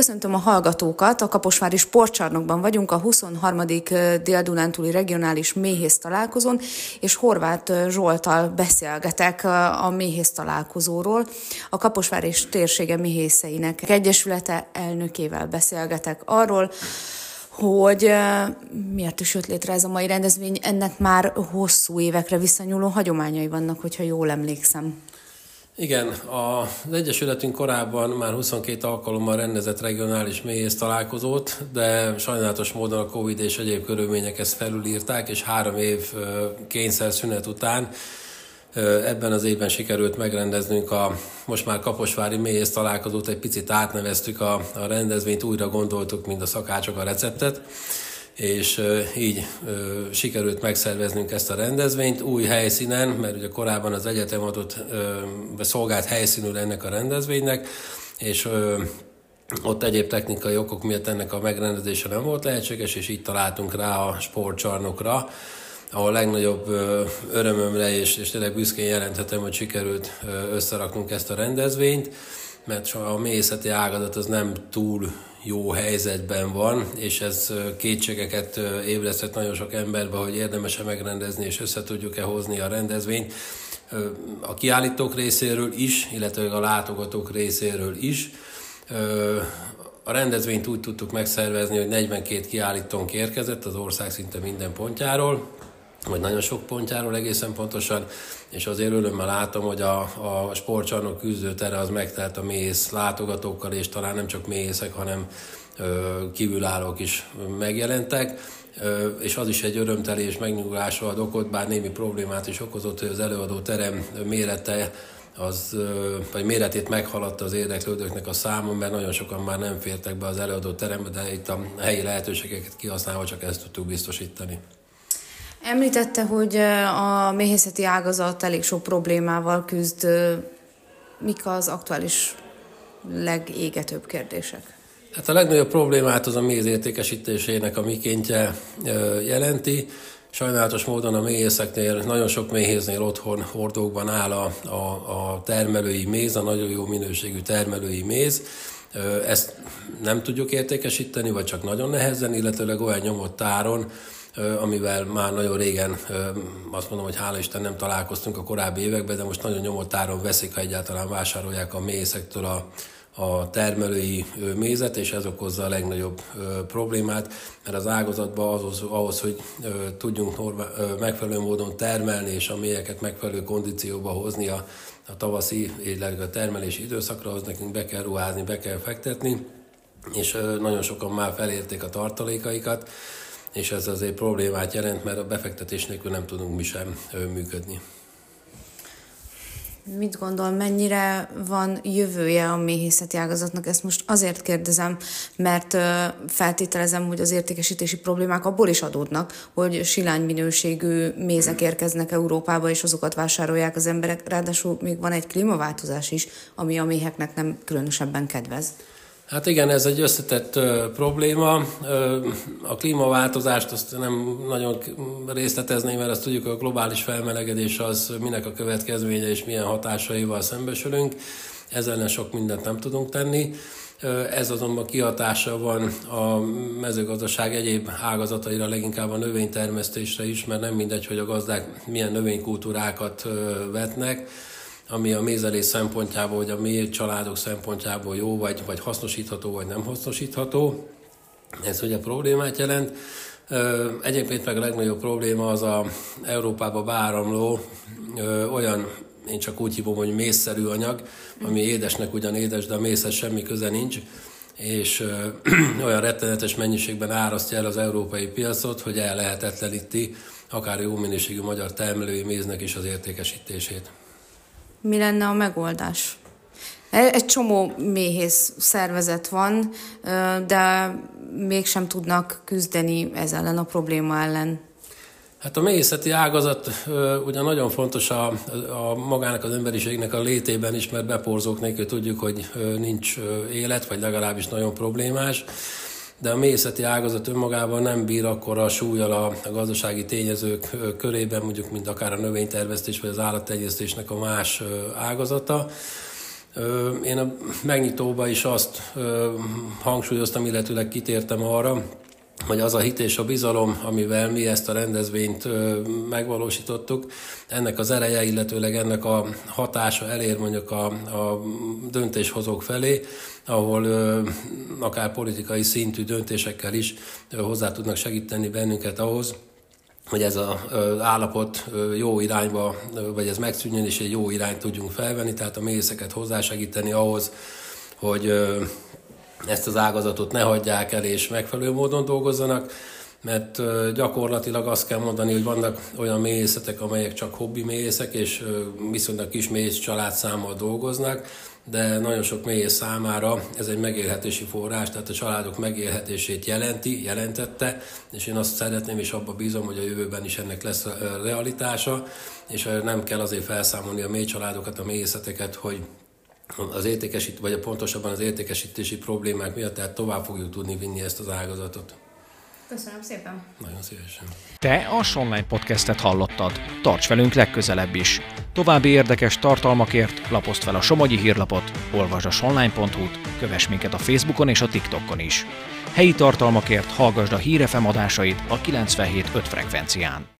Köszöntöm a hallgatókat, a Kaposvári Sportcsarnokban vagyunk a 23. Dél-Dunántúli regionális méhész találkozón, és Horváth Zsoltal beszélgetek a méhész találkozóról. A Kaposvári és térsége méhészeinek egyesülete elnökével beszélgetek arról, hogy miért is jött létre ez a mai rendezvény. Ennek már hosszú évekre visszanyúló hagyományai vannak, hogyha jól emlékszem. Igen, az Egyesületünk korábban már 22 alkalommal rendezett regionális méhész találkozót, de sajnálatos módon a Covid és egyéb körülmények ezt felülírták, és három év kényszer szünet után ebben az évben sikerült megrendeznünk a most már Kaposvári méhész találkozót, egy picit átneveztük a, a rendezvényt, újra gondoltuk, mint a szakácsok a receptet és így sikerült megszerveznünk ezt a rendezvényt új helyszínen, mert ugye korábban az egyetem adott szolgált helyszínül ennek a rendezvénynek, és ott egyéb technikai okok miatt ennek a megrendezése nem volt lehetséges, és így találtunk rá a sportcsarnokra, ahol legnagyobb örömömre és, és tényleg büszkén jelenthetem, hogy sikerült összeraknunk ezt a rendezvényt, mert a mélyészeti ágazat az nem túl jó helyzetben van, és ez kétségeket ébresztett nagyon sok emberbe, hogy érdemes-e megrendezni, és össze tudjuk-e hozni a rendezvényt. A kiállítók részéről is, illetve a látogatók részéről is. A rendezvényt úgy tudtuk megszervezni, hogy 42 kiállítónk érkezett az ország szinte minden pontjáról, vagy nagyon sok pontjáról egészen pontosan, és azért örömmel látom, hogy a, a sportcsarnok küzdőtere az megtelt a mész látogatókkal, és talán nem csak mészek, hanem ö, kívülállók is megjelentek, ö, és az is egy örömteli és megnyugvásra ad okot, bár némi problémát is okozott, hogy az előadó terem mérete az, vagy méretét meghaladta az érdeklődőknek a számon, mert nagyon sokan már nem fértek be az előadó terembe, de itt a helyi lehetőségeket kihasználva csak ezt tudtuk biztosítani. Említette, hogy a méhészeti ágazat elég sok problémával küzd. Mik az aktuális legégetőbb kérdések? Hát a legnagyobb problémát az a méz értékesítésének a mikéntje jelenti. Sajnálatos módon a méhészeknél, nagyon sok méhésznél otthon hordókban áll a, a, a termelői méz, a nagyon jó minőségű termelői méz. Ezt nem tudjuk értékesíteni, vagy csak nagyon nehezen, illetőleg olyan nyomott táron, amivel már nagyon régen, azt mondom, hogy hála Isten nem találkoztunk a korábbi években, de most nagyon nyomott áron veszik, ha egyáltalán vásárolják a mészektől a, a termelői mézet, és ez okozza a legnagyobb problémát, mert az ágazatban ahhoz, ahhoz hogy tudjunk megfelelő módon termelni, és a mélyeket megfelelő kondícióba hozni a, a tavaszi, illetve a termelési időszakra, az nekünk be kell ruházni, be kell fektetni, és nagyon sokan már felérték a tartalékaikat, és ez azért problémát jelent, mert a befektetés nélkül nem tudunk mi sem működni. Mit gondol, mennyire van jövője a méhészeti ágazatnak? Ezt most azért kérdezem, mert feltételezem, hogy az értékesítési problémák abból is adódnak, hogy silány minőségű mézek érkeznek Európába, és azokat vásárolják az emberek. Ráadásul még van egy klímaváltozás is, ami a méheknek nem különösebben kedvez. Hát igen, ez egy összetett ö, probléma. Ö, a klímaváltozást azt nem nagyon részletezném, mert azt tudjuk, hogy a globális felmelegedés az minek a következménye és milyen hatásaival szembesülünk. Ezzel ellen sok mindent nem tudunk tenni. Ez azonban kihatása van a mezőgazdaság egyéb ágazataira, leginkább a növénytermesztésre is, mert nem mindegy, hogy a gazdák milyen növénykultúrákat vetnek ami a mézelés szempontjából, vagy a mély családok szempontjából jó, vagy, vagy hasznosítható, vagy nem hasznosítható. Ez ugye problémát jelent. Egyébként meg a legnagyobb probléma az a Európába beáramló olyan, én csak úgy hívom, hogy mészszerű anyag, ami édesnek ugyan édes, de a mészhez semmi köze nincs, és olyan rettenetes mennyiségben árasztja el az európai piacot, hogy ellehetetleníti akár jó minőségű magyar termelői méznek is az értékesítését mi lenne a megoldás? Egy csomó méhész szervezet van, de mégsem tudnak küzdeni ez ellen a probléma ellen. Hát a méhészeti ágazat ugye nagyon fontos a, a magának az emberiségnek a létében is, mert beporzók nélkül tudjuk, hogy nincs élet, vagy legalábbis nagyon problémás de a mészeti ágazat önmagában nem bír akkor a súlyjal a, gazdasági tényezők körében, mondjuk, mint akár a növénytervesztés vagy az állattenyésztésnek a más ágazata. Én a megnyitóba is azt hangsúlyoztam, illetőleg kitértem arra, hogy az a hit és a bizalom, amivel mi ezt a rendezvényt megvalósítottuk, ennek az ereje, illetőleg ennek a hatása elér mondjuk a, a döntéshozók felé, ahol akár politikai szintű döntésekkel is hozzá tudnak segíteni bennünket ahhoz, hogy ez az állapot jó irányba, vagy ez megszűnjön, és egy jó irányt tudjunk felvenni, tehát a mészeket hozzásegíteni ahhoz, hogy ezt az ágazatot ne hagyják el, és megfelelő módon dolgozzanak, mert gyakorlatilag azt kell mondani, hogy vannak olyan méhészetek, amelyek csak hobbi méhészek, és viszonylag kis méhész családszámmal dolgoznak, de nagyon sok méhész számára ez egy megélhetési forrás, tehát a családok megélhetését jelenti, jelentette, és én azt szeretném, és abba bízom, hogy a jövőben is ennek lesz realitása, és nem kell azért felszámolni a mély családokat, a méhészeteket, hogy az értékesít, vagy a pontosabban az értékesítési problémák miatt, tehát tovább fogjuk tudni vinni ezt az ágazatot. Köszönöm szépen. Nagyon szívesen. Te a Sonline podcastet hallottad. Tarts velünk legközelebb is. További érdekes tartalmakért lapozd fel a Somogyi hírlapot, olvasd a sonline.hu-t, kövess minket a Facebookon és a TikTokon is. Helyi tartalmakért hallgasd a Hírefem adásait a 97.5 frekvencián.